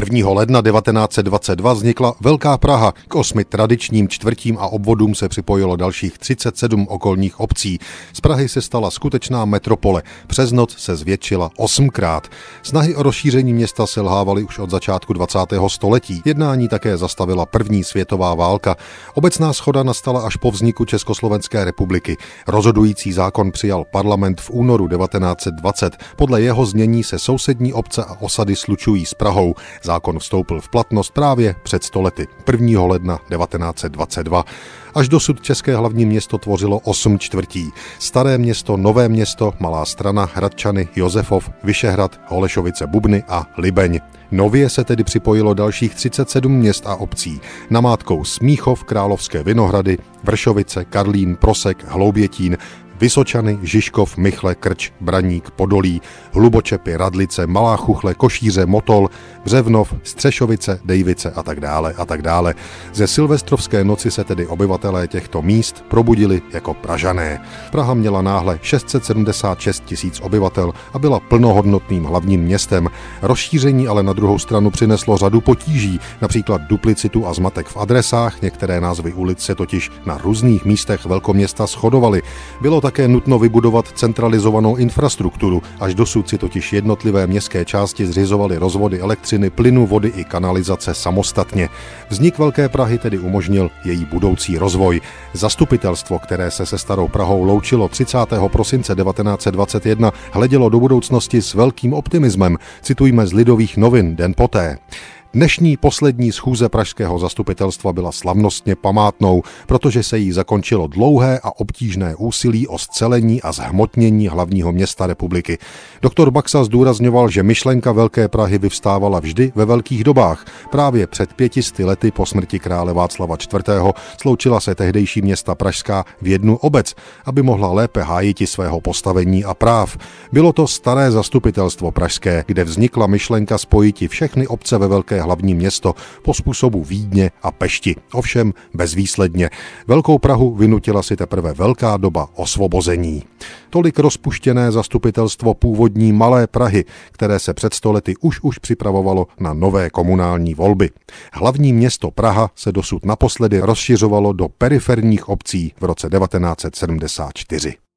1. ledna 1922 vznikla Velká Praha. K osmi tradičním čtvrtím a obvodům se připojilo dalších 37 okolních obcí. Z Prahy se stala skutečná metropole. Přes noc se zvětšila osmkrát. Snahy o rozšíření města selhávaly už od začátku 20. století. Jednání také zastavila první světová válka. Obecná schoda nastala až po vzniku Československé republiky. Rozhodující zákon přijal parlament v únoru 1920. Podle jeho znění se sousední obce a osady slučují s Prahou. Zákon vstoupil v platnost právě před stolety, 1. ledna 1922. Až dosud české hlavní město tvořilo 8 čtvrtí. Staré město, Nové město, Malá strana, Hradčany, Josefov, Vyšehrad, Holešovice, Bubny a Libeň. Nově se tedy připojilo dalších 37 měst a obcí. Namátkou Smíchov, Královské Vinohrady, Vršovice, Karlín, Prosek, Hloubětín, Vysočany, Žižkov, Michle, Krč, Braník, Podolí, Hlubočepy, Radlice, Malá Chuchle, Košíře, Motol, Břevnov, Střešovice, Dejvice a tak dále a tak dále. Ze silvestrovské noci se tedy obyvatelé těchto míst probudili jako Pražané. Praha měla náhle 676 tisíc obyvatel a byla plnohodnotným hlavním městem. Rozšíření ale na druhou stranu přineslo řadu potíží, například duplicitu a zmatek v adresách, některé názvy ulic se totiž na různých místech velkoměsta shodovaly. Bylo také nutno vybudovat centralizovanou infrastrukturu, až dosud si totiž jednotlivé městské části zřizovaly rozvody elektřiny, plynu, vody i kanalizace samostatně. Vznik Velké Prahy tedy umožnil její budoucí rozvoj. Zastupitelstvo, které se se Starou Prahou loučilo 30. prosince 1921, hledělo do budoucnosti s velkým optimismem. Citujme z Lidových novin den poté. Dnešní poslední schůze pražského zastupitelstva byla slavnostně památnou, protože se jí zakončilo dlouhé a obtížné úsilí o scelení a zhmotnění hlavního města republiky. Doktor Baxa zdůrazňoval, že myšlenka Velké Prahy vyvstávala vždy ve velkých dobách. Právě před pětisty lety po smrti krále Václava IV. sloučila se tehdejší města Pražská v jednu obec, aby mohla lépe hájiti svého postavení a práv. Bylo to staré zastupitelstvo pražské, kde vznikla myšlenka spojiti všechny obce ve Velké hlavní město po způsobu Vídně a Pešti. Ovšem bezvýsledně. Velkou Prahu vynutila si teprve velká doba osvobození. Tolik rozpuštěné zastupitelstvo původní Malé Prahy, které se před stolety už už připravovalo na nové komunální volby. Hlavní město Praha se dosud naposledy rozšiřovalo do periferních obcí v roce 1974.